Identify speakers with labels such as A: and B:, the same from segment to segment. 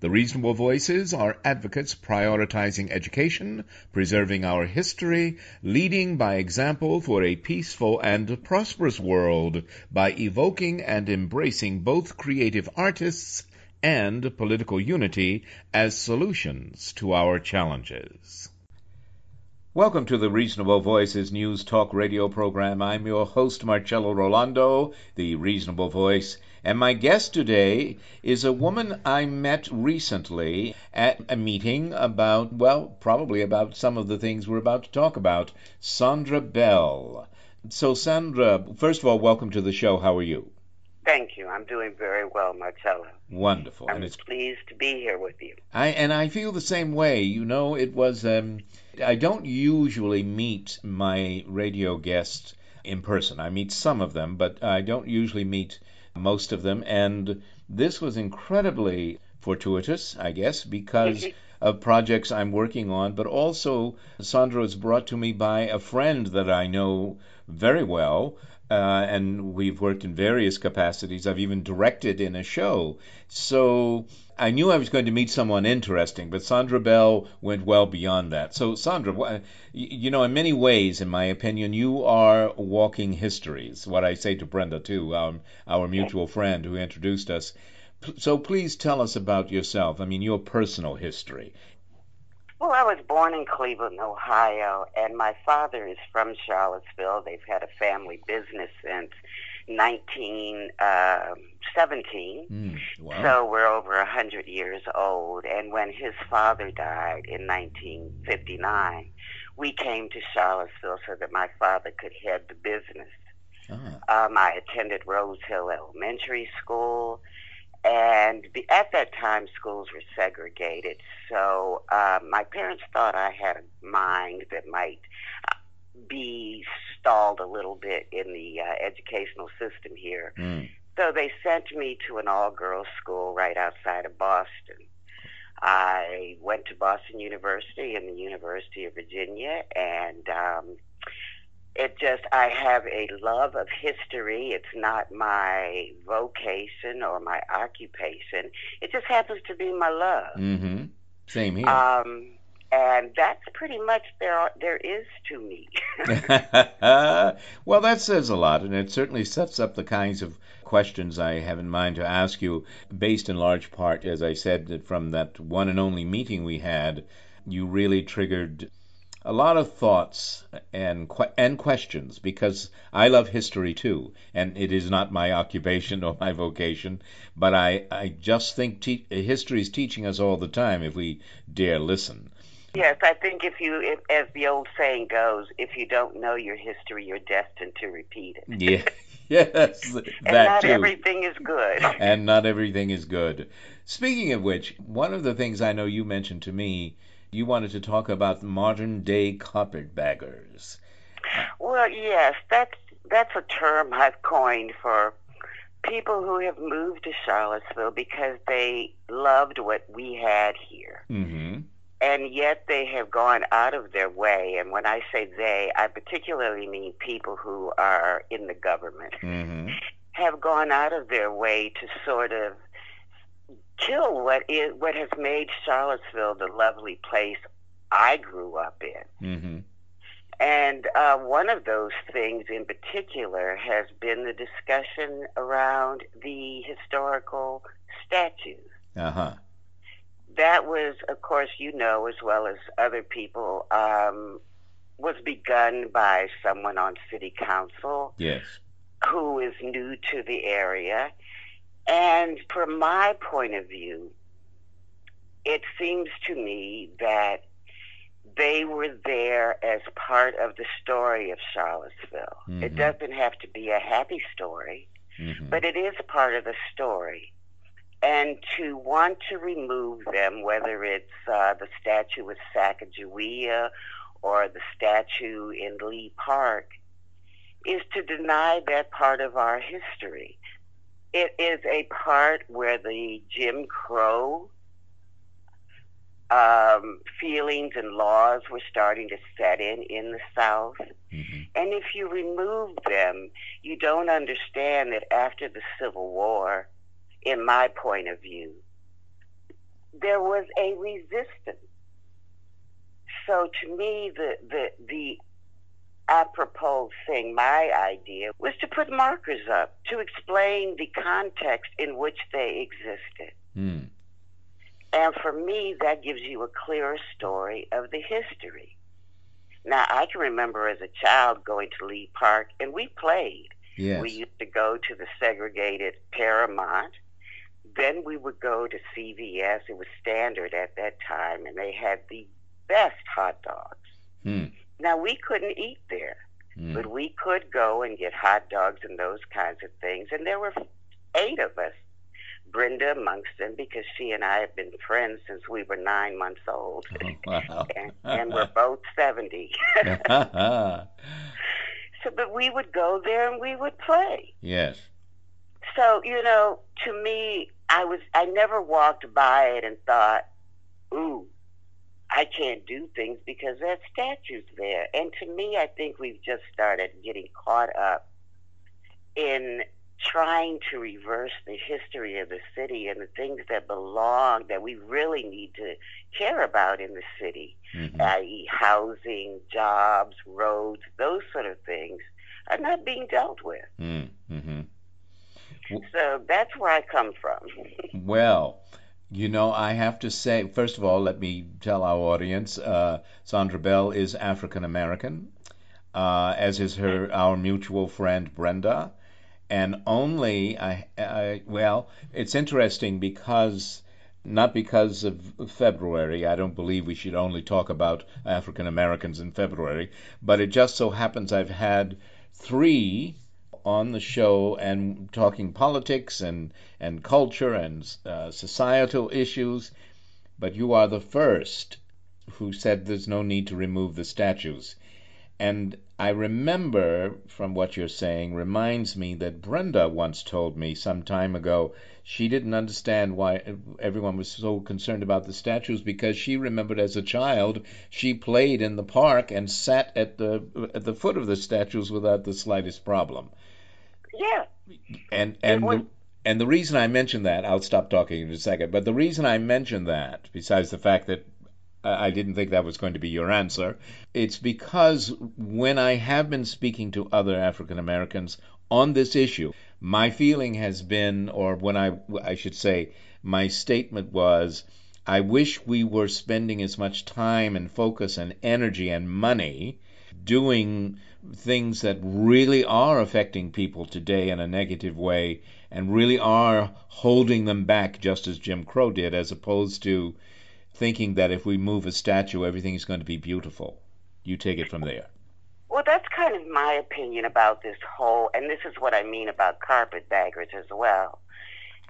A: The reasonable voices are advocates prioritizing education, preserving our history, leading by example for a peaceful and prosperous world by evoking and embracing both creative artists and political unity as solutions to our challenges. Welcome to the Reasonable Voices News Talk radio program. I'm your host, Marcello Rollando, the Reasonable Voice. And my guest today is a woman I met recently at a meeting about, well, probably about some of the things we're about to talk about. Sandra Bell. So, Sandra, first of all, welcome to the show. How are you?
B: Thank you. I'm doing very well, Marcello.
A: Wonderful.
B: I'm and it's pleased to be here with you.
A: I and I feel the same way. You know, it was um I don't usually meet my radio guests in person. I meet some of them, but I don't usually meet most of them. And this was incredibly fortuitous, I guess, because of projects I'm working on, but also Sandra was brought to me by a friend that I know very well. Uh, and we've worked in various capacities. I've even directed in a show. So I knew I was going to meet someone interesting, but Sandra Bell went well beyond that. So, Sandra, you know, in many ways, in my opinion, you are walking histories. What I say to Brenda too, our mutual friend who introduced us. So, please tell us about yourself. I mean, your personal history.
B: Well, I was born in Cleveland, Ohio, and my father is from Charlottesville. They've had a family business since 19. 19- uh, 17. Mm, wow. So we're over 100 years old. And when his father died in 1959, we came to Charlottesville so that my father could head the business. Ah. Um, I attended Rose Hill Elementary School. And at that time, schools were segregated. So uh, my parents thought I had a mind that might uh, be stalled a little bit in the uh, educational system here. Mm. So they sent me to an all girls school right outside of Boston. I went to Boston University and the University of Virginia, and um, it just, I have a love of history. It's not my vocation or my occupation, it just happens to be my love.
A: Mm-hmm. Same here.
B: Um, and that's pretty much there there is to me.
A: well, that says a lot, and it certainly sets up the kinds of questions I have in mind to ask you, based in large part, as I said, from that one and only meeting we had. You really triggered a lot of thoughts and and questions because I love history too, and it is not my occupation or my vocation, but I I just think te- history is teaching us all the time if we dare listen.
B: Yes, I think if you, if, as the old saying goes, if you don't know your history, you're destined to repeat it.
A: Yes,
B: and
A: that
B: not
A: too.
B: everything is good.
A: and not everything is good. Speaking of which, one of the things I know you mentioned to me, you wanted to talk about modern day carpetbaggers.
B: Well, yes, that's that's a term I've coined for people who have moved to Charlottesville because they loved what we had here.
A: Mm-hmm
B: and yet they have gone out of their way. And when I say they, I particularly mean people who are in the government,
A: mm-hmm.
B: have gone out of their way to sort of kill what is what has made Charlottesville the lovely place I grew up in.
A: Mm-hmm.
B: And uh, one of those things in particular has been the discussion around the historical statues.
A: Uh huh.
B: That was, of course, you know as well as other people, um, was begun by someone on city council.
A: Yes.
B: Who is new to the area. And from my point of view, it seems to me that they were there as part of the story of Charlottesville. Mm-hmm. It doesn't have to be a happy story, mm-hmm. but it is part of the story. And to want to remove them, whether it's uh, the statue of Sacagawea or the statue in Lee Park, is to deny that part of our history. It is a part where the Jim Crow um, feelings and laws were starting to set in in the South. Mm-hmm. And if you remove them, you don't understand that after the Civil War, in my point of view, there was a resistance. So to me, the, the, the apropos thing, my idea, was to put markers up to explain the context in which they existed. Mm. And for me, that gives you a clearer story of the history. Now, I can remember as a child going to Lee Park, and we played.
A: Yes.
B: We used to go to the segregated Paramount. Then we would go to CVS. It was standard at that time, and they had the best hot dogs. Hmm. Now, we couldn't eat there, hmm. but we could go and get hot dogs and those kinds of things. And there were eight of us Brenda amongst them because she and I have been friends since we were nine months old. Oh, wow. and, and we're both 70. so, but we would go there and we would play.
A: Yes.
B: So, you know, to me, I was, I never walked by it and thought, ooh, I can't do things because that statue's there. And to me, I think we've just started getting caught up in trying to reverse the history of the city and the things that belong that we really need to care about in the city, mm-hmm. i.e., housing, jobs, roads, those sort of things, are not being dealt with. Mm-hmm. So that's where I come from.
A: well, you know, I have to say, first of all, let me tell our audience uh, Sandra Bell is African American, uh, as is her our mutual friend Brenda and only I, I well, it's interesting because not because of February. I don't believe we should only talk about African Americans in February, but it just so happens I've had three on the show and talking politics and and culture and uh, societal issues, but you are the first who said there's no need to remove the statues. And I remember from what you're saying reminds me that Brenda once told me some time ago she didn't understand why everyone was so concerned about the statues because she remembered as a child she played in the park and sat at the at the foot of the statues without the slightest problem.
B: Yeah.
A: And and the, and the reason I mention that, I'll stop talking in a second, but the reason I mention that, besides the fact that I didn't think that was going to be your answer. It's because when I have been speaking to other African Americans on this issue, my feeling has been, or when I, I should say, my statement was, I wish we were spending as much time and focus and energy and money doing things that really are affecting people today in a negative way and really are holding them back just as Jim Crow did, as opposed to thinking that if we move a statue, everything is going to be beautiful. You take it from there.
B: Well, that's kind of my opinion about this whole, and this is what I mean about carpetbaggers as well.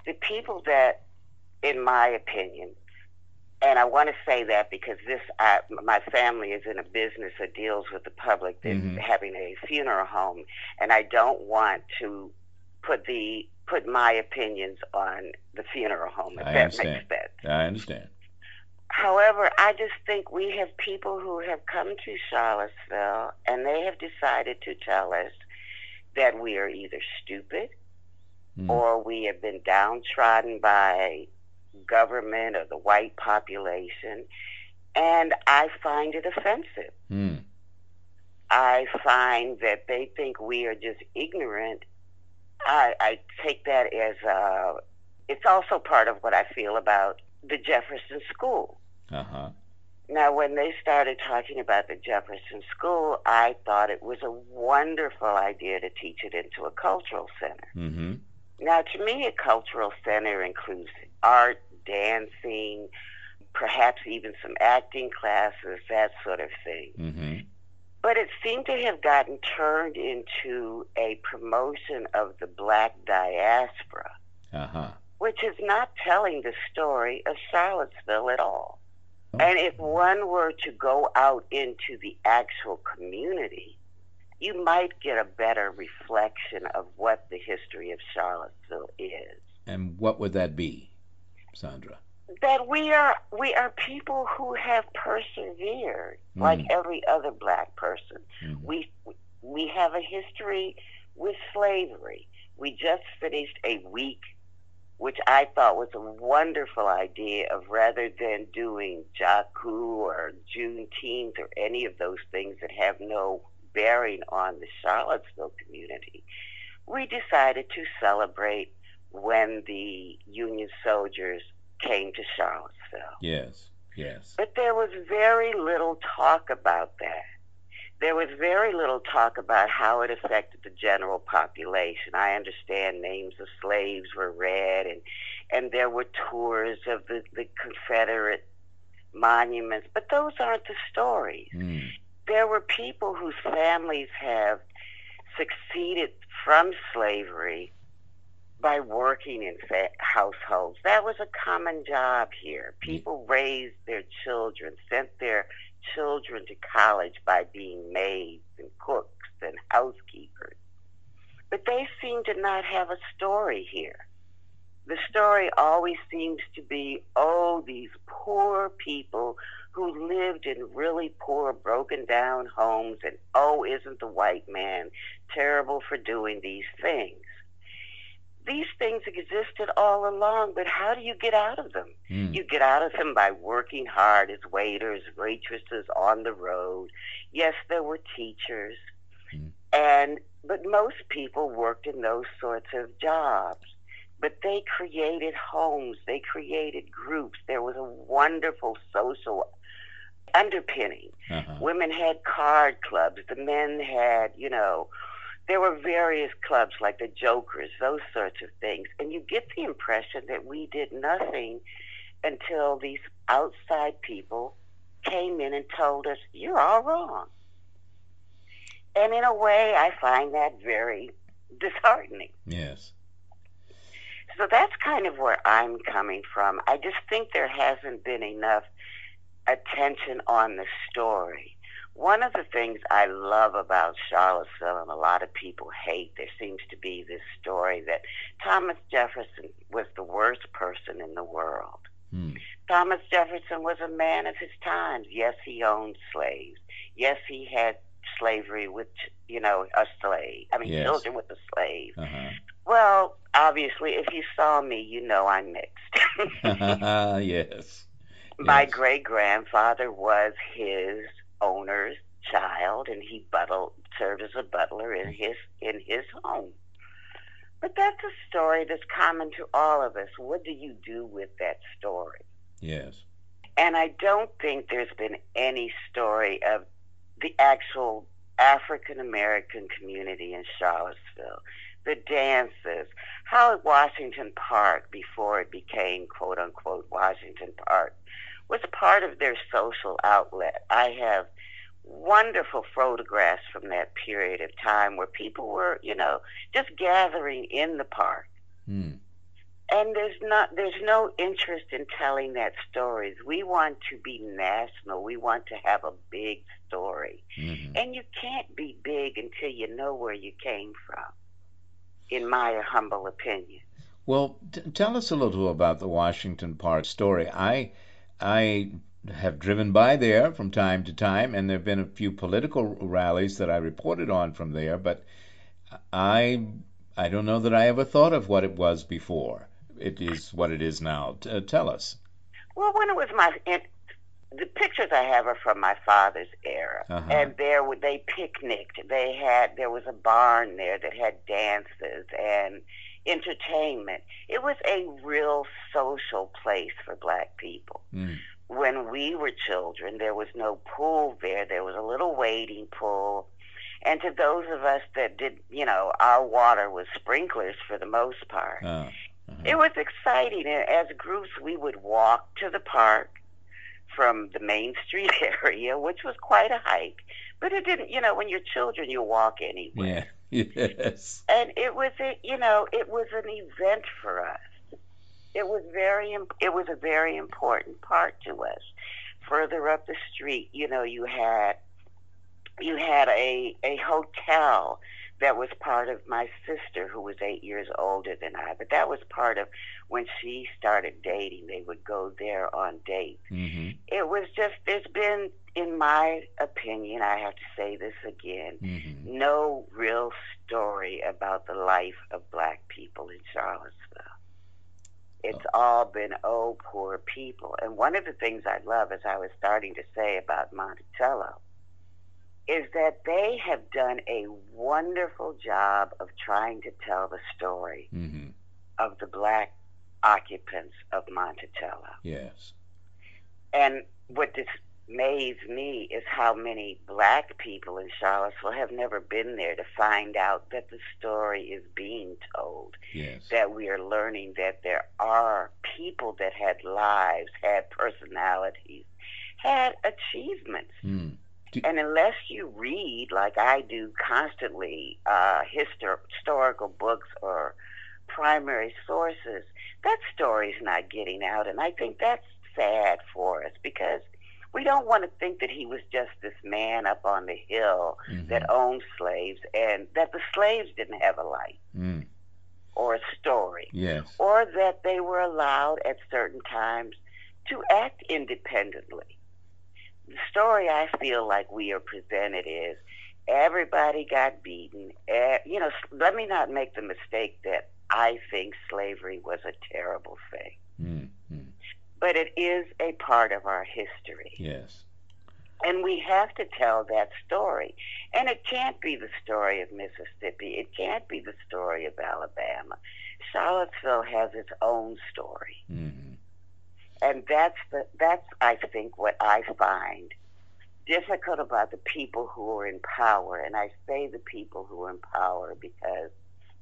B: The people that, in my opinion, and I want to say that because this, I, my family is in a business that deals with the public that's mm-hmm. having a funeral home, and I don't want to put the put my opinions on the funeral home. If I that
A: understand.
B: makes sense.
A: I understand.
B: However, I just think we have people who have come to Charlottesville and they have decided to tell us that we are either stupid mm. or we have been downtrodden by government or the white population. And I find it offensive. Mm. I find that they think we are just ignorant. I, I take that as a, it's also part of what I feel about the Jefferson School.
A: Uh huh.
B: Now, when they started talking about the Jefferson School, I thought it was a wonderful idea to teach it into a cultural center.
A: Mm-hmm.
B: Now, to me, a cultural center includes art, dancing, perhaps even some acting classes, that sort of thing.
A: Mm-hmm.
B: But it seemed to have gotten turned into a promotion of the black diaspora,
A: Uh-huh.
B: which is not telling the story of Charlottesville at all.
A: Oh.
B: And if one were to go out into the actual community, you might get a better reflection of what the history of Charlottesville is.
A: And what would that be, Sandra?
B: That we are we are people who have persevered, like
A: Mm.
B: every other black person.
A: Mhm.
B: We we have a history with slavery. We just finished a week, which I thought was a wonderful idea of rather than doing Jaku or Juneteenth or any of those things that have no bearing on the Charlottesville community, we decided to celebrate when the Union soldiers came to Charlottesville.
A: Yes. Yes.
B: But there was very little talk about that. There was very little talk about how it affected the general population. I understand names of slaves were read and and there were tours of the, the Confederate monuments, but those aren't the stories.
A: Mm.
B: There were people whose families have succeeded from slavery by working in fa- households. That was a common job here. Mm-hmm. People raised their children, sent their children to college by being maids and cooks and housekeepers. But they seem to not have a story here. The story always seems to be, oh, these poor people who lived in really poor, broken down homes, and oh, isn't the white man terrible for doing these things? These things existed all along, but how do you get out of them?
A: Mm.
B: You get out of them by working hard as waiters, waitresses on the road. Yes, there were teachers,
A: Mm.
B: and but most people worked in those sorts of jobs. But they created homes, they created groups. There was a wonderful social underpinning.
A: Uh-huh.
B: Women had card clubs, the men had, you know, there were various clubs like the Jokers, those sorts of things. And you get the impression that we did nothing until these outside people came in and told us, you're all wrong. And in a way, I find that very disheartening.
A: Yes.
B: So that's kind of where I'm coming from. I just think there hasn't been enough attention on the story. One of the things I love about Charlottesville, and a lot of people hate, there seems to be this story that Thomas Jefferson was the worst person in the world.
A: Mm.
B: Thomas Jefferson was a man of his times. Yes, he owned slaves. Yes, he had slavery with, you know, a slave. I mean,
A: Yes.
B: children with a slave.
A: Uh-huh.
B: Well, obviously, if you saw me, you know I'm mixed.
A: yes.
B: My
A: Yes.
B: great grandfather was his owner's child, and he buttled, served as a butler in his in his home. But that's a story that's common to all of us. What do you do with that story?
A: Yes.
B: And I don't think there's been any story of the actual African American community in Charlottesville. The dances, how at Washington Park, before it became quote unquote Washington Park, was part of their social outlet. I have wonderful photographs from that period of time where people were, you know, just gathering in the park
A: Mm.
B: and there's not there's no interest in telling that stories we want to be national we want to have a big story
A: hmm
B: and you can't be big until you know where you came from in my humble opinion
A: Well, t- tell us a little about the Washington Park story. I, I have driven by there from time to time, and there have been a few political rallies that I reported on from there, but I, I don't know that I ever thought of what it was before. It is what it is now. Uh, tell us.
B: well when it was my in, the pictures I have are from my father's era,
C: Uh-huh.
B: and there they picnicked. They had there was a barn there that had dances and entertainment. It was a real social place for black people.
C: Mm.
B: When we were children, there was no pool there. There was a little wading pool. And to those of us that did, you know, our water was sprinklers for the most part.
C: Uh,
B: It was exciting. And as groups, we would walk to the park from the main street area, which was quite a hike. But it didn't, you know, when you're children, you walk anywhere.
C: yeah. Yes.
B: And it was, a, you know, it was an event for us. It was very, it was a very important part to us. Further up the street, you know, you had, you had a a hotel that was part of my sister who was eight years older than I. But that was part of when she started dating. They would go there on dates.
C: Mm-hmm.
B: It was just, there's been, in my opinion, I have to say this again,
C: Mm-hmm.
B: no real story about the life of black people in Charlottesville. It's all been, oh, poor people. And one of the things I love, as I was starting to say about Monticello, is that they have done a wonderful job of trying to tell the story
C: Mm-hmm.
B: of the black occupants of Monticello.
C: Yes.
B: And what dismays me is how many black people in Charlottesville have never been there to find out that the story is being told.
C: Yes.
B: That we are learning that there are people that had lives, had personalities, had achievements.
C: Mm. Do-
B: And unless you read, like I do constantly, uh, histor- historical books or primary sources, that story's not getting out. And I think that's sad for us because we don't want to think that he was just this man up on the hill
C: Mhm.
B: that owned slaves and that the slaves didn't have a life
C: Mm.
B: or a story
C: Yes.
B: or that they were allowed at certain times to act independently. The story I feel like we are presented is everybody got beaten. Eh, You know, let me not make the mistake that I think slavery was a terrible thing.
C: Mm.
B: But it is a part of our history.
C: Yes.
B: And we have to tell that story. And it can't be the story of Mississippi. It can't be the story of Alabama. Charlottesville has its own story.
C: Mm-hmm.
B: And that's the that's I think what I find difficult about the people who are in power. And I say the people who are in power because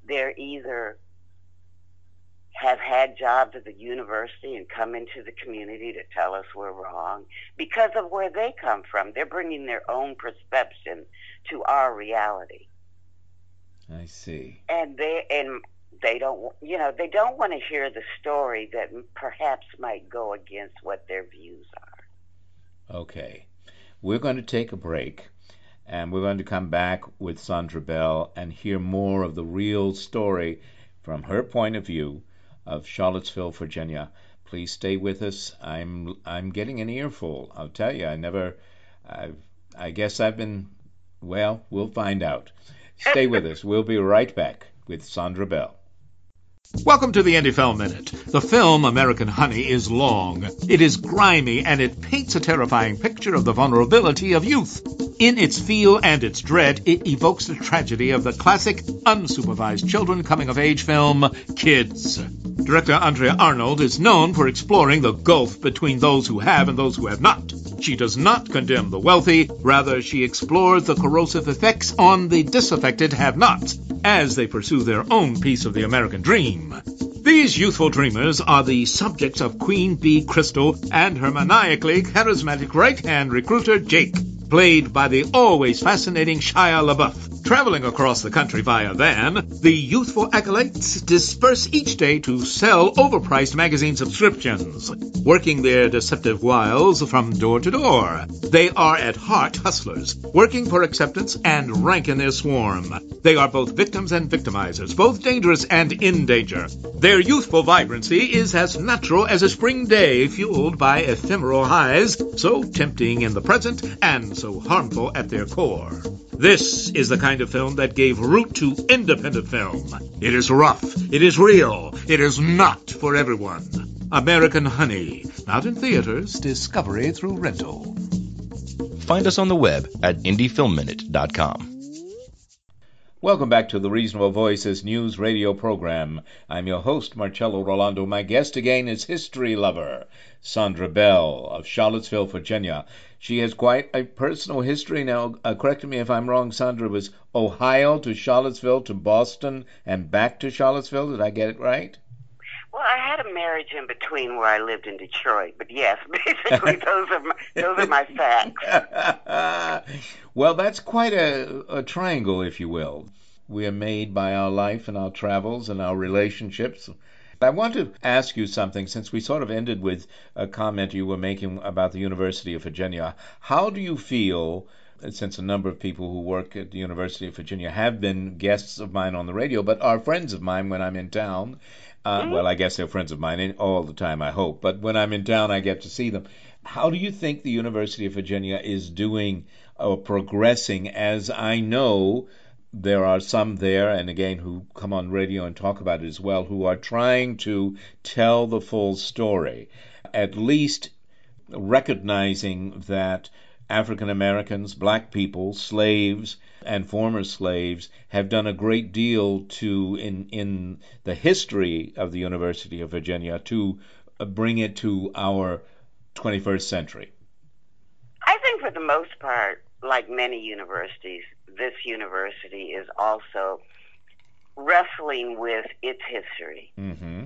B: they're either have had jobs at the university and come into the community to tell us we're wrong because of where they come from. They're bringing their own perception to our reality.
C: I see.
B: And they and they don't you know, they don't want to hear the story that perhaps might go against what their views are.
C: Okay. We're going to take a break and we're going to come back with Sandra Bell and hear more of the real story from her point of view of Charlottesville, Virginia. Please stay with us. I'm I'm getting an earful. I'll tell you, I never I I guess I've been well, we'll find out. Stay with us. We'll be right back with Sandra Bell.
A: Welcome to the Indie Film Minute. The film American Honey is long. It is grimy and it paints a terrifying picture of the vulnerability of youth. In its feel and its dread, it evokes the tragedy of the classic unsupervised children coming of age film, Kids. Director Andrea Arnold is known for exploring the gulf between those who have and those who have not. She does not condemn the wealthy, rather, she explores the corrosive effects on the disaffected have nots as they pursue their own piece of the American dream. These youthful dreamers are the subjects of Queen Bee Krystal and her maniacally charismatic right hand recruiter Jake, played by the always fascinating Shia LaBeouf. Traveling across the country via van, the youthful acolytes disperse each day to sell overpriced magazine subscriptions, working their deceptive wiles from door to door. They are at heart hustlers, working for acceptance and rank in their swarm. They are both victims and victimizers, both dangerous and in danger. Their youthful vibrancy is as natural as a spring day fueled by ephemeral highs, so tempting in the present and so harmful at their core. This is the kind of film that gave root to independent film. It is rough, it is real, it is not for everyone.
D: American Honey. Not in theaters, discovery through rental.
E: Find us on the web at indiefilmminute.com.
A: Welcome back to the Reasonable Voices news radio program. I'm your host, Marcello Rollando. My guest again is history lover Sandra Bell of Charlottesville, Virginia. She has quite a personal history. Now, uh, correct me if I'm wrong, Sandra, was Ohio to Charlottesville to Boston and back to Charlottesville. Did I get it right?
B: Well, I had a marriage in between where I lived in Detroit, but yes, basically those are my, those are my facts.
A: well, that's quite a, a triangle, if you will. We are made by our life and our travels and our relationships. I want to ask you something since we sort of ended with a comment you were making about the University of Virginia. How do you feel, since a number of people who work at the University of Virginia have been guests of mine on the radio, but are friends of mine when I'm in town, uh, mm-hmm. Well, I guess they're friends of mine all the time, I hope. But when I'm in town, I get to see them. How do you think the University of Virginia is doing progressing? As I know, there are some there, and again, who come on radio and talk about it as well, who are trying to tell the full story, at least recognizing that African Americans, black people, slaves, and former slaves have done a great deal to in in the history of the University of Virginia to bring it to our 21st century.
B: I think for the most part, like many universities, this university is also wrestling with its history.
A: Mm-hmm.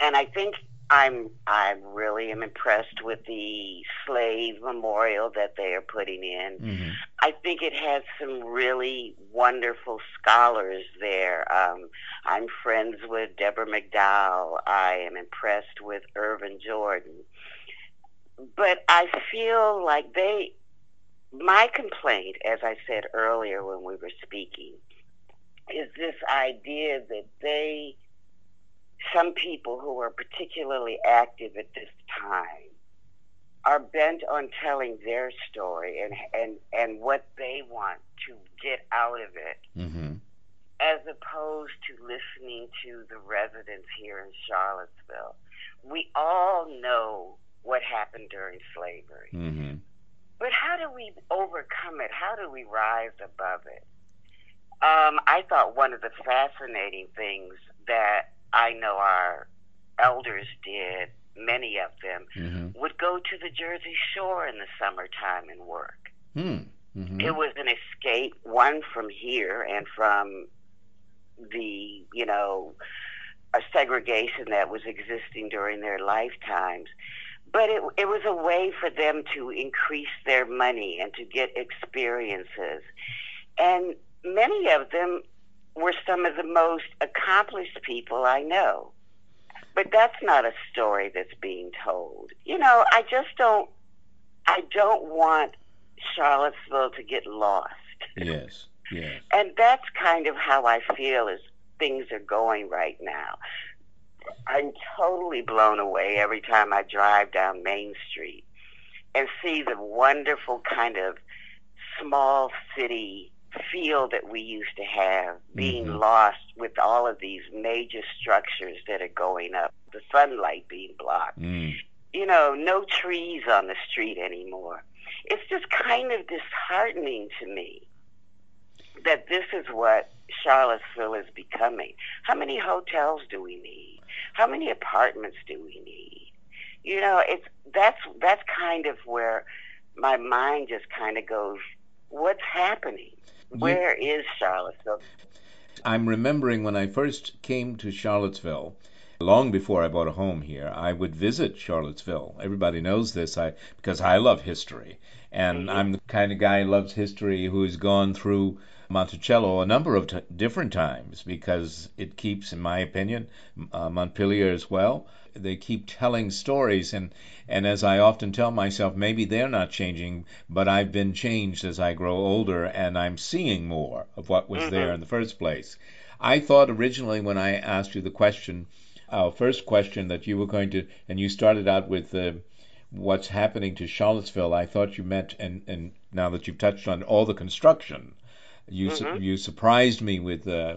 B: And I think I'm I really am impressed with the slave memorial that they are putting in.
A: Mm-hmm.
B: I think it has some really wonderful scholars there. Um, I'm friends with Deborah McDowell. I am impressed with Ervin Jordan. But I feel like they my complaint, as I said earlier when we were speaking, is this idea that they some people who are particularly active at this time are bent on telling their story and and and what they want to get out of it
A: mm-hmm.
B: as opposed to listening to the residents here in Charlottesville we all know what happened during slavery
A: mm-hmm.
B: But how do we overcome it how do we rise above it um, I thought one of the fascinating things that I know our elders did, many of them,
A: mm-hmm.
B: would go to the Jersey Shore in the summertime and work.
A: Hmm. Mm-hmm.
B: It was an escape, one from here and from the, you know, a segregation that was existing during their lifetimes. But it, it was a way for them to increase their money and to get experiences. And many of them were some of the most accomplished people I know. But that's not a story that's being told. You know, I just don't I don't want Charlottesville to get lost.
A: Yes. Yes.
B: And that's kind of how I feel as things are going right now. I'm totally blown away every time I drive down Main Street and see the wonderful kind of small city feel that we used to have being
A: Mhm.
B: lost with all of these major structures that are going up, the sunlight being blocked,
A: Mm.
B: you know, no trees on the street anymore. It's just kind of disheartening to me that this is what Charlottesville is becoming. How many hotels do we need? How many apartments do we need? You know, it's that's that's kind of where my mind just kind of goes, what's happening? Where is Charlottesville?
A: I'm remembering when I first came to Charlottesville, long before I bought a home here, I would visit Charlottesville. Everybody knows this I, because I love history. And mm-hmm. I'm the kind of guy who loves history who's gone through Monticello a number of t- different times because it keeps, in my opinion, uh, Montpelier as well. They keep telling stories, and and as I often tell myself, maybe they're not changing, but I've been changed as I grow older, and I'm seeing more of what was there in the first place. I thought originally when I asked you the question, our first question that you were going to, and you started out with uh, what's happening to Charlottesville. I thought you meant, and and now that you've touched on all the construction, you su-
B: Mhm.
A: you surprised me with uh,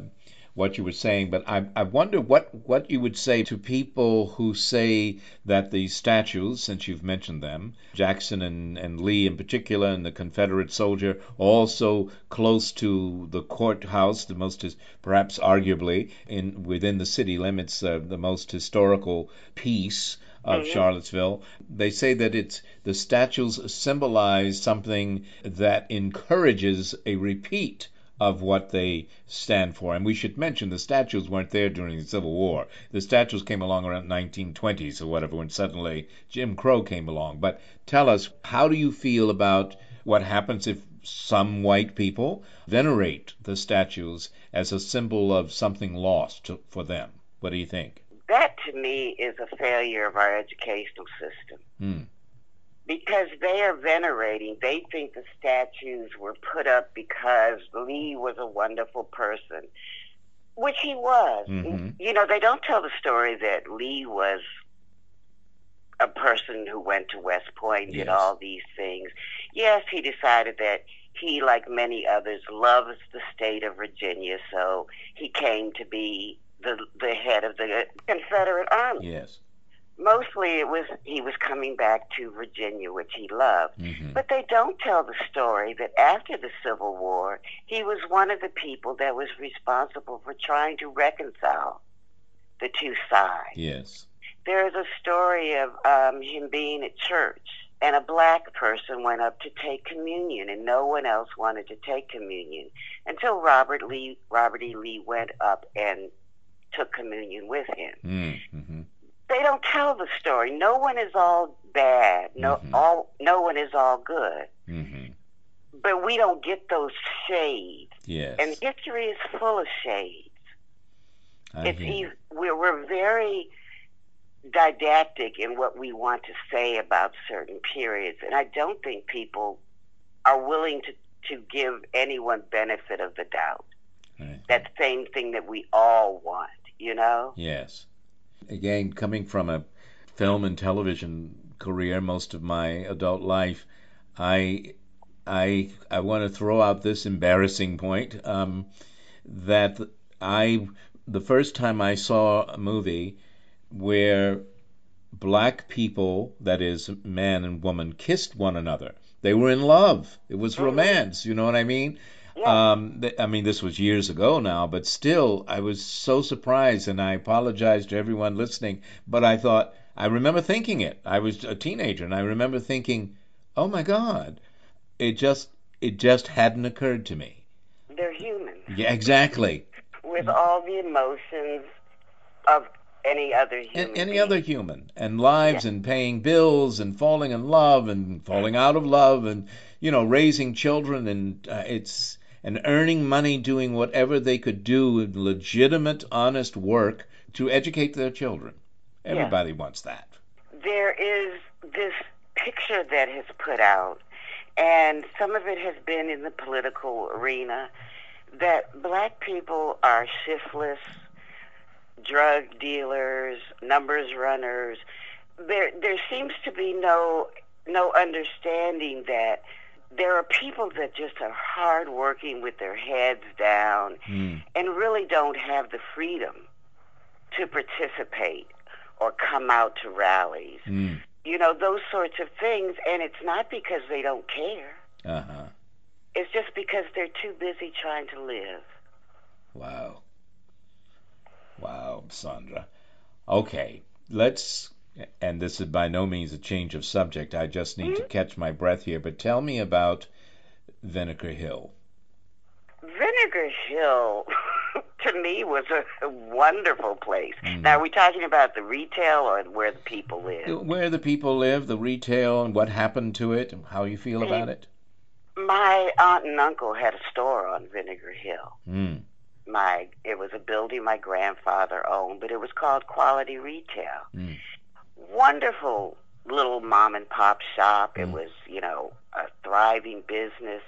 A: what you were saying, but I, I wonder what, what you would say to people who say that the statues, since you've mentioned them, Jackson and, and Lee in particular, and the Confederate soldier, also close to the courthouse, the most, perhaps arguably, in within the city limits, uh, the most historical piece of mm-hmm. Charlottesville. They say that it's the statues symbolize something that encourages a repeat of what they stand for. And we should mention the statues weren't there during the Civil War. The statues came along around 1920s or whatever when suddenly Jim Crow came along. But tell us, how do you feel about what happens if some white people venerate the statues as a symbol of something lost to, for them? What do you think?
B: That to me is a failure of our educational system.
A: Hmm
B: because they are venerating. They think the statues were put up because Lee was a wonderful person, which he was.
A: Mm-hmm.
B: You know, they don't tell the story that Lee was a person who went to West Point, did yes. all these things. Yes, he decided that he, like many others, loves the state of Virginia, so he came to be the the head of the Confederate Army.
A: Yes
B: mostly it was he was coming back to Virginia, which he loved.
A: Mm-hmm.
B: But they don't tell the story that after the Civil War, he was one of the people that was responsible for trying to reconcile the two sides.
A: Yes.
B: There's a story of um, him being at church, and a black person went up to take communion, and no one else wanted to take communion until Robert Lee, Robert E. Lee went up and took communion with him.
A: Mm-hmm
B: they don't tell the story. No one is all bad. No,
A: mm-hmm.
B: all no one is all good.
A: Mm-hmm.
B: But we don't get those shades.
A: Yes.
B: And history is full of shades.
A: I
B: it's easy, we're we're very didactic in what we want to say about certain periods, and I don't think people are willing to to give anyone benefit of the doubt.
A: Right.
B: That same thing that we all want, you know.
A: Yes again, coming from a film and television career most of my adult life, I I I want to throw out this embarrassing point um, that I the first time I saw a movie where black people, that is, man and woman, kissed one another. They were in love. It was mm-hmm. romance. You know what I mean? Um, th- I mean, this was years ago now, but still, I was so surprised, and I apologize to everyone listening. But I thought, I remember thinking it. I was a teenager, and I remember thinking, "Oh my God!" It just, it just hadn't occurred to me.
B: They're human.
A: Yeah, exactly.
B: With all the emotions of any other human.
A: any
B: being.
A: other human, and lives,
B: yeah.
A: and paying bills, and falling in love, and falling out of love, and you know, raising children, and uh, it's and earning money doing whatever they could do with legitimate, honest work to educate their children. Everybody
B: yeah.
A: wants that.
B: There is this picture that has put out, and some of it has been in the political arena, that black people are shiftless, drug dealers, numbers runners. There, there seems to be no no understanding that there are people that just are hardworking with their heads down
A: mm.
B: and really don't have the freedom to participate or come out to rallies.
A: Mm.
B: You know, those sorts of things. And it's not because they don't care.
A: Uh-huh.
B: It's just because they're too busy trying to live.
A: Wow. Wow, Sandra. Okay, let's and this is by no means a change of subject. I just need mm-hmm. to catch my breath here. But tell me about Vinegar Hill.
B: Vinegar Hill, to me, was a, wonderful place.
A: Mm.
B: Now, are we talking about the retail or where the people live?
A: Where the people live, the retail, and what happened to it, and how you feel about it?
B: My aunt and uncle had a store on Vinegar Hill.
A: Mm.
B: My it was a building my grandfather owned, but it was called Quality Retail.
A: Mm
B: wonderful little mom and pop shop.
A: Mm.
B: It was, you know, a thriving business.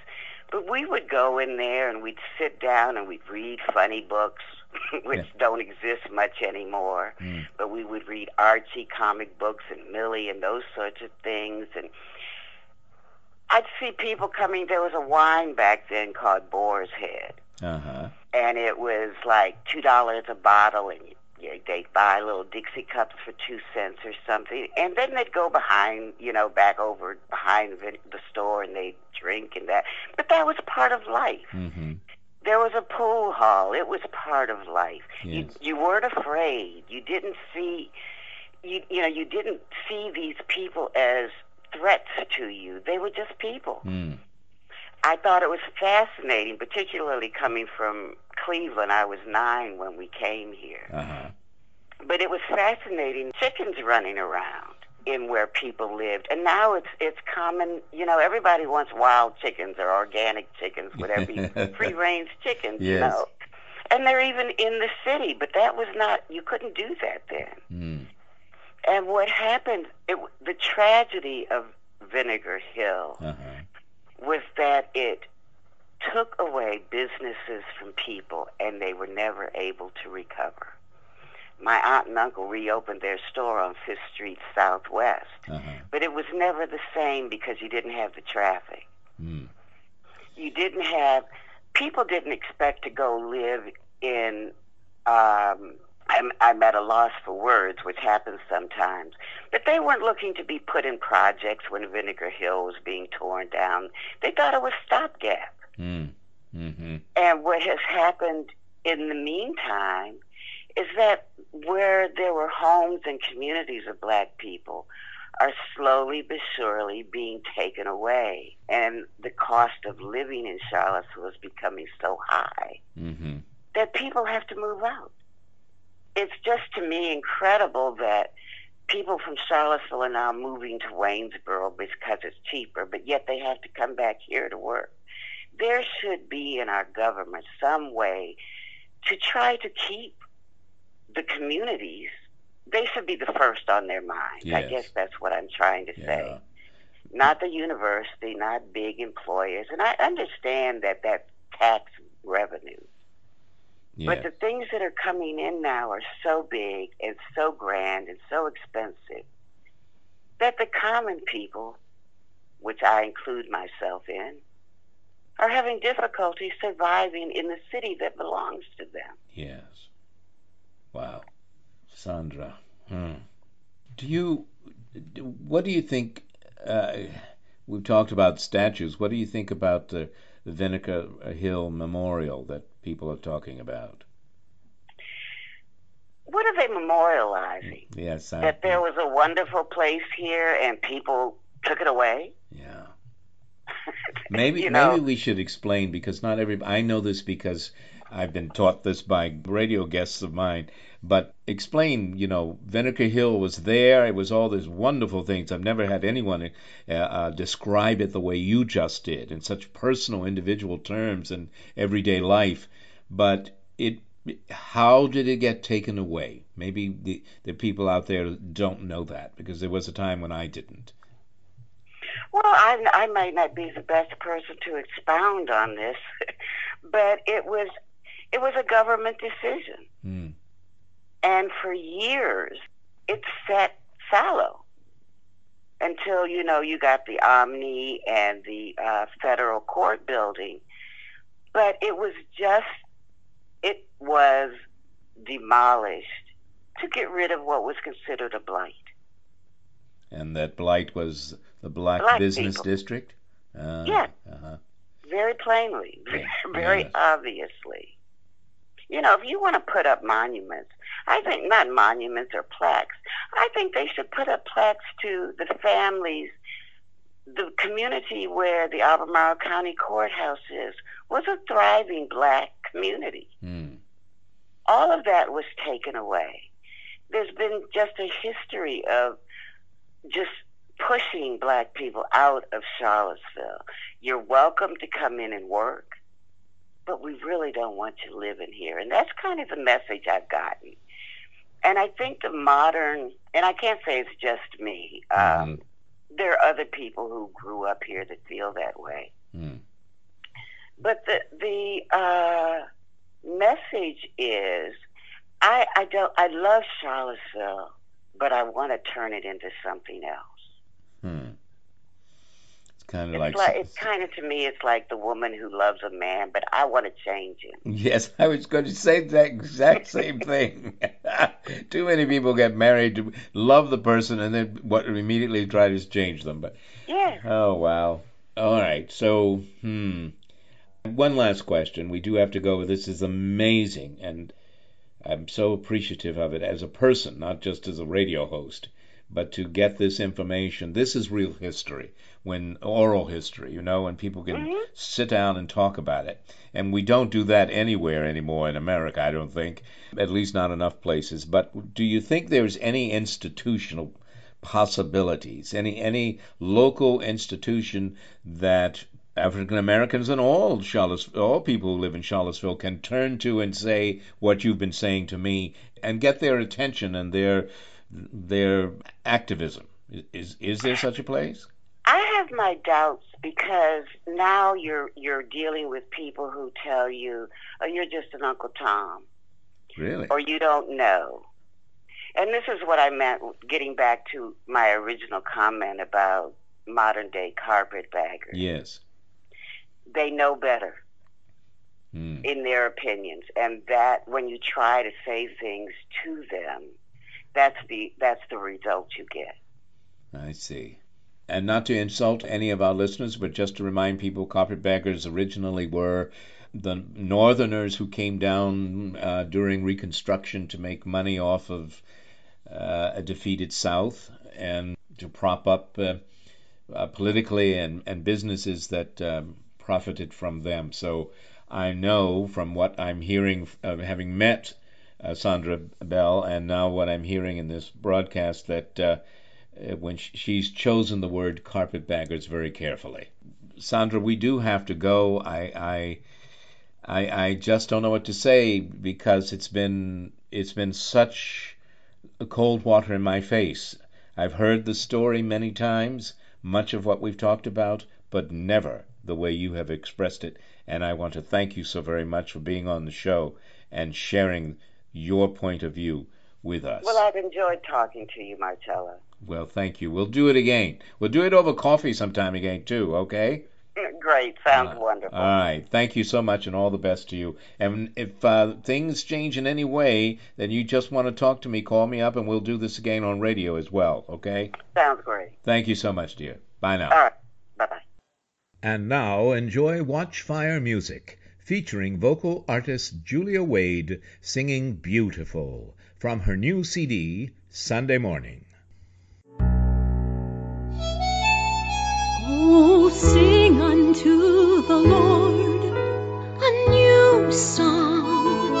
B: But we would go in there and we'd sit down and we'd read funny books, which
A: yeah.
B: don't exist much anymore.
A: Mm.
B: But we would read Archie comic books and Millie and those sorts of things. And I'd see people coming. There was a wine back then called Boar's Head.
A: Uh-huh.
B: and it was like two dollars a bottle, and you know, they'd buy little Dixie cups for two cents or something, and then they'd go behind, you know, back over behind the, the store, and they'd drink and that. But that was part of life.
A: Mm-hmm.
B: There was a pool hall. It was part of life.
A: Yes.
B: You you weren't afraid. You didn't see, you you know, you didn't see these people as threats to you. They were just people.
A: Mm.
B: I thought it was fascinating, particularly coming from Cleveland. I was nine when we came here.
A: Uh-huh.
B: But it was fascinating. Chickens running around in where people lived. And now it's it's common, you know, everybody wants wild chickens or organic chickens, whatever you free range chickens, you
A: Yes.
B: know. And they're even in the city, but that was not you couldn't do that then.
A: Mm.
B: And what happened, it, the tragedy of Vinegar Hill
A: Uh-huh.
B: Was that it took away businesses from people and they were never able to recover. My aunt and uncle reopened their store on Fifth Street Southwest,
A: Uh-huh.
B: but it was never the same because you didn't have the traffic.
A: Mm.
B: You didn't have, people didn't expect to go live in, um, I'm, I'm at a loss for words, which happens sometimes, but they weren't looking to be put in projects when Vinegar Hill was being torn down. They thought it was stopgap.
A: Mm. Mm-hmm.
B: And what has happened in the meantime is that where there were homes and communities of black people are slowly but surely being taken away. And the cost of living in Charlottesville is becoming so high
A: Mm-hmm.
B: that people have to move out. It's just to me incredible that people from Charlottesville are now moving to Waynesboro because it's cheaper, but yet they have to come back here to work. There should be in our government some way to try to keep the communities. They should be the first on their minds. I guess that's what I'm trying to say. Not the university, not big employers. And I understand that that's tax revenue. But the things that are coming in now are so big and so grand and so expensive that the common people, which I include myself in, are having difficulty surviving in the city that belongs to them.
A: Yes. Wow. Sandra. Hmm. Do you, what do you think, uh, we've talked about statues, what do you think about the, the Vinegar Hill Memorial that people are talking about?
B: What are they memorializing?
A: Yes, I,
B: That there was a wonderful place here and people took it away?
A: yeah. Maybe
B: You know-
A: maybe we should explain because not every I know this because I've been taught this by radio guests of mine. But explain, you know, Vinegar Hill was there. It was all these wonderful things. I've never had anyone uh, uh, describe it the way you just did in such personal, individual terms and everyday life. But it, how did it get taken away? Maybe the the people out there don't know that because there was a time when I didn't.
B: Well, I, I might not be the best person to expound on this, but it was it was a government decision,
A: Hmm.
B: and for years it sat fallow until you know you got the Omni and the uh, federal court building, but it was just it was demolished to get rid of what was considered a blight.
A: And that blight was the Black,
B: Black
A: Business
B: people.
A: District? Uh,
B: Yeah.
A: Uh-huh.
B: very plainly,
A: Yeah,
B: very
A: yes.
B: obviously. You know, if you want to put up monuments, I think not monuments or plaques. I think they should put up plaques to the families. The community where the Albemarle County Courthouse is was a thriving black community.
A: Hmm.
B: All of that was taken away. There's been just a history of just pushing black people out of Charlottesville. You're welcome to come in and work, but we really don't want you living here. And that's kind of the message I've gotten. And I think the modern, and I can't say it's just me, um, there are other people who grew up here that feel that way.
A: Hmm.
B: But the the uh, message is, I I don't I love Charlottesville, but I want to turn it into something else.
A: Hmm. It's kind of like,
B: like it's kind of to me. It's like the woman who loves a man, but I want to change him.
A: Yes, I was going to say that exact same thing. Too many people get married to love the person and then what immediately try to change them. But
B: Yeah.
A: oh wow. All right. So, hmm. One last question. We do have to go. This is amazing, and I'm so appreciative of it as a person, not just as a radio host. But to get this information, this is real history, when oral history, you know, when people can mm-hmm. sit down and talk about it. And we don't do that anywhere anymore in America, I don't think, at least not enough places. But do you think there's any institutional possibilities, any any local institution that African Americans and all Charlottesville, all people who live in Charlottesville can turn to and say what you've been saying to me and get their attention and their their activism. Is is there such a place?
B: I have my doubts because now you're you're dealing with people who tell you, "Oh, you're just an Uncle Tom,"
A: Really?
B: or you don't know. And this is what I meant, getting back to my original comment about modern day carpetbaggers.
A: Yes.
B: They know better
A: Hmm.
B: in their opinions, and that when you try to say things to them, that's the that's the result you get.
A: I see. And not to insult any of our listeners, but just to remind people, carpetbaggers originally were the Northerners who came down uh, during Reconstruction to make money off of uh, a defeated South and to prop up uh, uh, politically and, and businesses that um, profited from them. So I know from what I'm hearing, uh, having met uh, Sandra Bell, and now what I'm hearing in this broadcast, that Uh, when sh- she's chosen the word carpetbaggers very carefully. Sandra, we do have to go. I, I, I, I just don't know what to say because it's been it's been such cold water in my face. I've heard the story many times, much of what we've talked about, but never the way you have expressed it. And I want to thank you so very much for being on the show and sharing your point of view with us.
B: Well, I've enjoyed talking to you, Marcella.
A: Well, thank you. We'll do it again. We'll do it over coffee sometime again, too, okay?
B: Great, sounds wonderful.
A: All right. Thank you so much, and all the best to you. And if uh, things change in any way, then you just want to talk to me, call me up, and we'll do this again on radio as well, okay?
B: Sounds great.
A: Thank you so much, dear. Bye now.
B: All right. Bye bye.
A: And now enjoy Watchfire Music, featuring vocal artist Julia Wade singing Beautiful from her new CD, Sunday Morning.
F: Oh, sing unto the Lord a new song.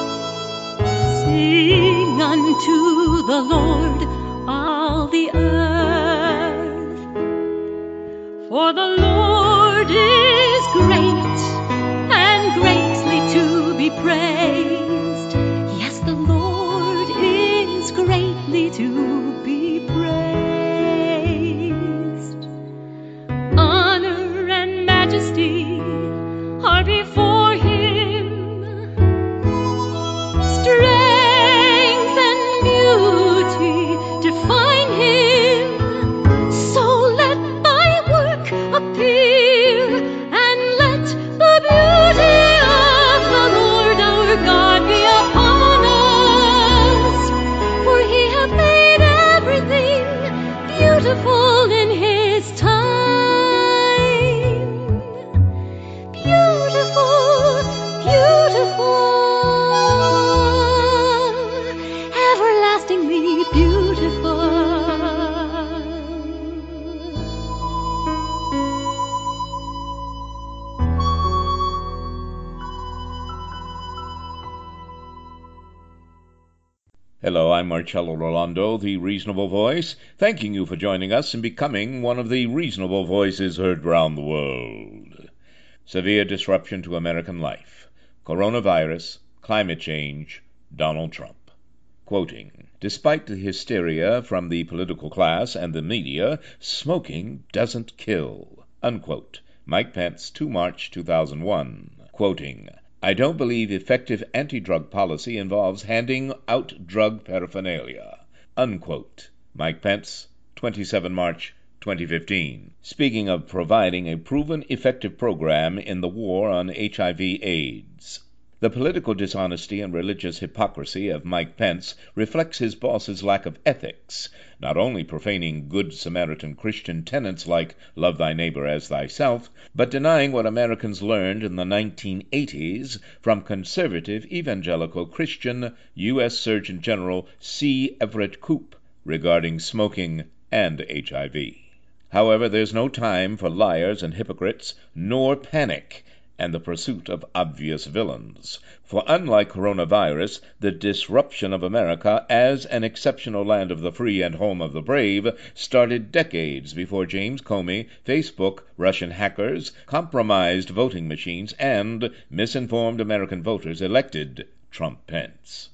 F: Sing unto the Lord all the earth. For the Lord to
A: Marcello Rollando, the Reasonable Voice, thanking you for joining us and becoming one of the reasonable voices heard round the world. Severe disruption to American life. Coronavirus, climate change, Donald Trump. Quoting, Despite the hysteria from the political class and the media, smoking doesn't kill. Unquote. Mike Pence, 2 March 2001. Quoting, I don't believe effective anti drug policy involves handing out drug paraphernalia. Unquote. Mike Pence, 27 March 2015, speaking of providing a proven effective program in the war on HIV/AIDS. The political dishonesty and religious hypocrisy of Mike Pence reflects his boss's lack of ethics, not only profaning good Samaritan Christian tenets like love thy neighbor as thyself, but denying what Americans learned in the 1980s from conservative evangelical Christian U.S. Surgeon General C. Everett Koop regarding smoking and HIV. However, there's no time for liars and hypocrites, nor panic and the pursuit of obvious villains. For unlike coronavirus, the disruption of America as an exceptional land of the free and home of the brave started decades before James Comey, Facebook, Russian hackers, compromised voting machines, and misinformed American voters elected Trump Pence.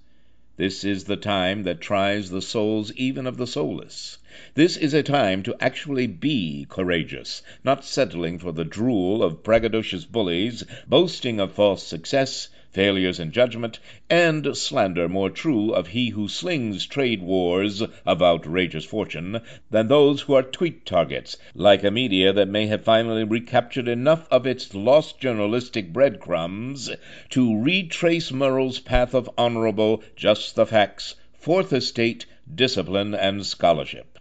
A: This is the time that tries the souls even of the soulless. This is a time to actually be courageous, not settling for the drool of braggadocious bullies, boasting of false success, failures in judgment, and slander more true of he who slings trade wars of outrageous fortune than those who are tweet targets, like a media that may have finally recaptured enough of its lost journalistic breadcrumbs to retrace Murrow's path of honorable, just the facts, Fourth Estate, discipline, and scholarship.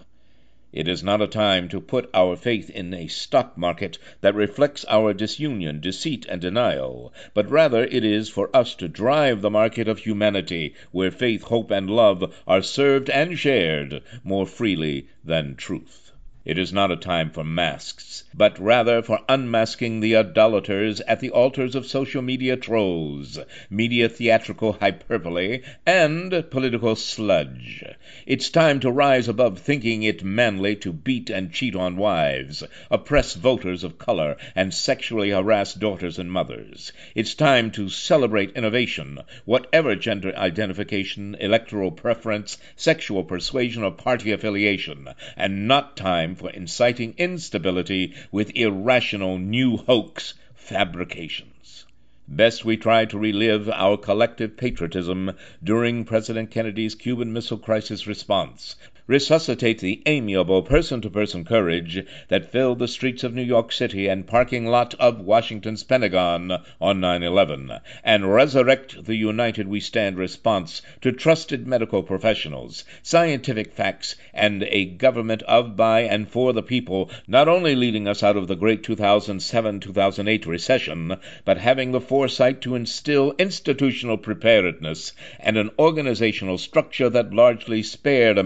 A: It is not a time to put our faith in a stock market that reflects our disunion, deceit, and denial, but rather it is for us to drive the market of humanity where faith, hope, and love are served and shared more freely than truth. It is not a time for masks, but rather for unmasking the idolaters at the altars of social media trolls, media theatrical hyperbole, and political sludge. It's time to rise above thinking it manly to beat and cheat on wives, oppress voters of color, and sexually harass daughters and mothers. It's time to celebrate innovation, whatever gender identification, electoral preference, sexual persuasion, or party affiliation, and not time for inciting instability with irrational new hoax fabrications. Best we try to relive our collective patriotism during President Kennedy's Cuban Missile Crisis response, resuscitate the amiable person to person courage that filled the streets of New York City and parking lot of Washington's Pentagon on 9 11, and resurrect the United We Stand response to trusted medical professionals, scientific facts, and a government of, by, and for the people, not only leading us out of the great 2007 2008 recession, but having the foresight to instill institutional preparedness and an organizational structure that largely spared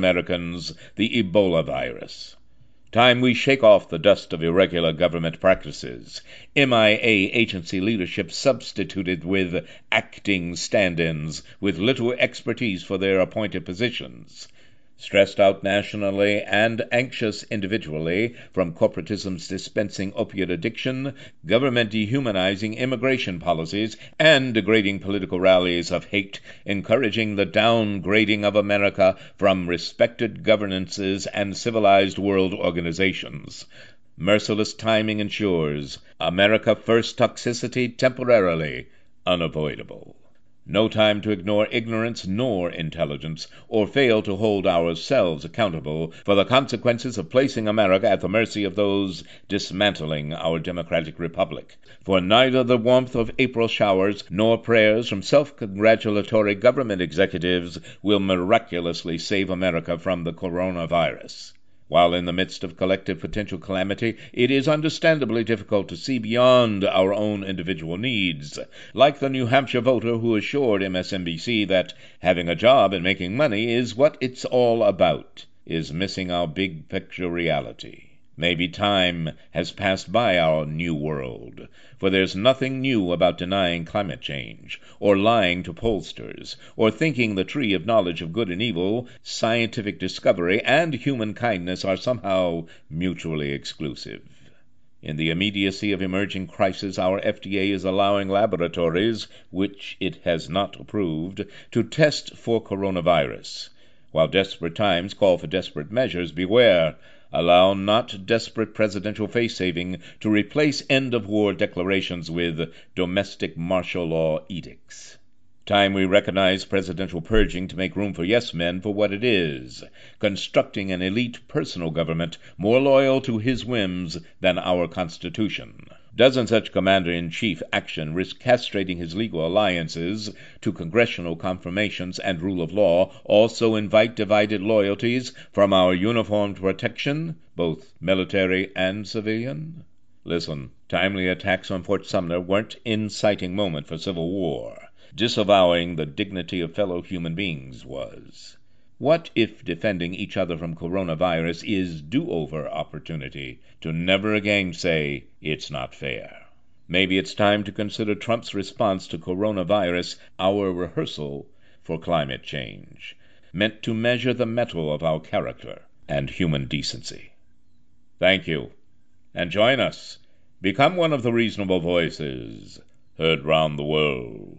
A: Americans the Ebola virus. Time we shake off the dust of irregular government practices, MIA agency leadership substituted with acting stand ins with little expertise for their appointed positions stressed out nationally and anxious individually from corporatism's dispensing opiate addiction, government dehumanizing immigration policies, and degrading political rallies of hate, encouraging the downgrading of America from respected governances and civilized world organizations. Merciless timing ensures America first toxicity temporarily unavoidable. No time to ignore ignorance nor intelligence, or fail to hold ourselves accountable for the consequences of placing America at the mercy of those dismantling our democratic republic. For neither the warmth of April showers nor prayers from self congratulatory government executives will miraculously save America from the coronavirus. While in the midst of collective potential calamity, it is understandably difficult to see beyond our own individual needs. Like the New Hampshire voter who assured MSNBC that having a job and making money is what it's all about, is missing our big picture reality. Maybe time has passed by our new world, for there's nothing new about denying climate change, or lying to pollsters, or thinking the tree of knowledge of good and evil, scientific discovery, and human kindness are somehow mutually exclusive. In the immediacy of emerging crisis, our FDA is allowing laboratories, which it has not approved, to test for coronavirus. While desperate times call for desperate measures, beware. Allow not desperate presidential face saving to replace end of war declarations with domestic martial law edicts. Time we recognize presidential purging to make room for yes men for what it is constructing an elite personal government more loyal to his whims than our Constitution. Doesn't such commander in chief action risk castrating his legal alliances to congressional confirmations and rule of law also invite divided loyalties from our uniformed protection, both military and civilian? Listen, timely attacks on Fort Sumner weren't inciting moment for civil war. Disavowing the dignity of fellow human beings was. What if defending each other from coronavirus is do over opportunity to never again say it's not fair? Maybe it's time to consider Trump's response to coronavirus our rehearsal for climate change, meant to measure the mettle of our character and human decency. Thank you, and join us. Become one of the reasonable voices heard round the world.